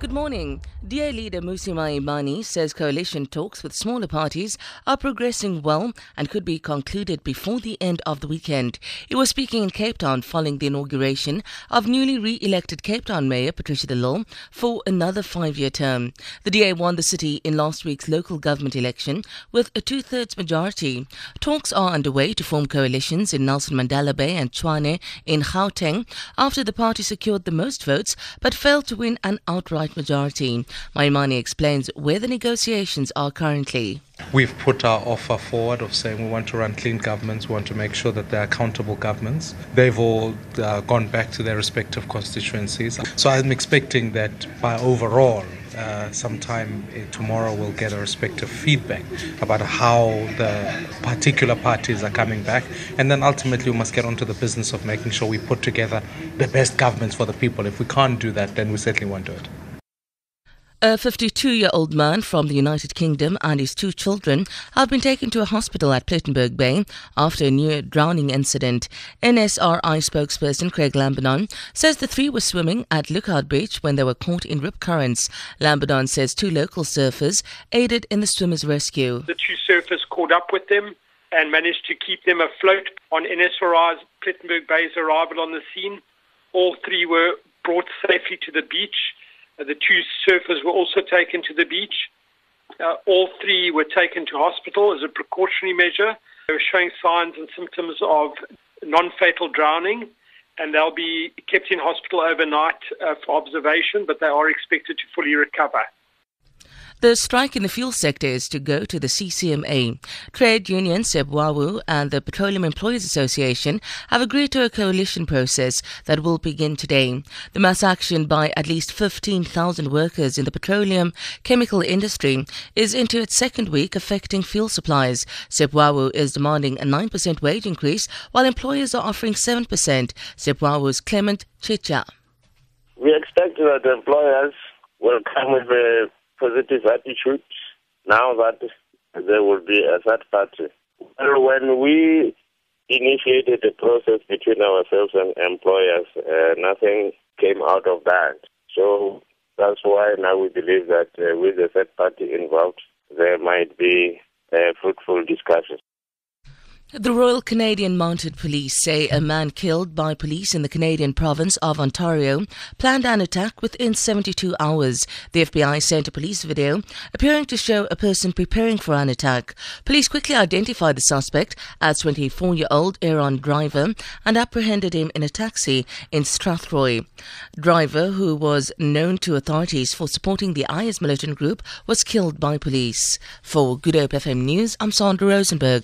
Good morning. DA leader Mmusi Maimane says coalition talks with smaller parties are progressing well and could be concluded before the end of the weekend. He was speaking in Cape Town following the inauguration of newly re-elected Cape Town Mayor Patricia de Lille for another five-year term. The DA won the city in last week's local government election with a two-thirds majority. Talks are underway to form coalitions in Nelson Mandela Bay and Tshwane in Gauteng after the party secured the most votes but failed to win an outright majority. Maimane explains where the negotiations are currently. We've put our offer forward of saying we want to run clean governments, we want to make sure that they're accountable governments. They've all uh, gone back to their respective constituencies. So I'm expecting that by overall, uh, sometime uh, tomorrow we'll get a respective feedback about how the particular parties are coming back. And then ultimately we must get onto the business of making sure we put together the best governments for the people. If we can't do that, then we certainly won't do it. A 52 year old man from the United Kingdom and his two children have been taken to a hospital at Plettenberg Bay after a near drowning incident. NSRI spokesperson Craig Lambinon says the three were swimming at Lookout Beach when they were caught in rip currents. Lambinon says two local surfers aided in the swimmers' rescue. The two surfers caught up with them and managed to keep them afloat on NSRI's Plettenberg Bay's arrival on the scene. All three were brought safely to the beach. The two surfers were also taken to the beach. Uh, all three were taken to hospital as a precautionary measure. They were showing signs and symptoms of non fatal drowning, and they'll be kept in hospital overnight uh, for observation, but they are expected to fully recover. The strike in the fuel sector is to go to the CCMA. Trade union CEPPWAWU and the Petroleum Employees Association have agreed to a coalition process that will begin today. The mass action by at least 15,000 workers in the petroleum chemical industry is into its second week affecting fuel supplies. CEPPWAWU is demanding a 9% wage increase while employers are offering 7%. CEPPWAWU's Clement Chitja. We expect that employers will come with a positive attitude now that there will be a third party. Well, when we initiated the process between ourselves and employers, uh, nothing came out of that. So that's why now we believe that uh, with the third party involved, there might be fruitful discussions. The Royal Canadian Mounted Police say a man killed by police in the Canadian province of Ontario planned an attack within 72 hours. The FBI sent a police video appearing to show a person preparing for an attack. Police quickly identified the suspect as 24 year old Aaron Driver and apprehended him in a taxi in Strathroy. Driver, who was known to authorities for supporting the IS militant group, was killed by police. For Good Hope FM News, I'm Sandra Rosenberg.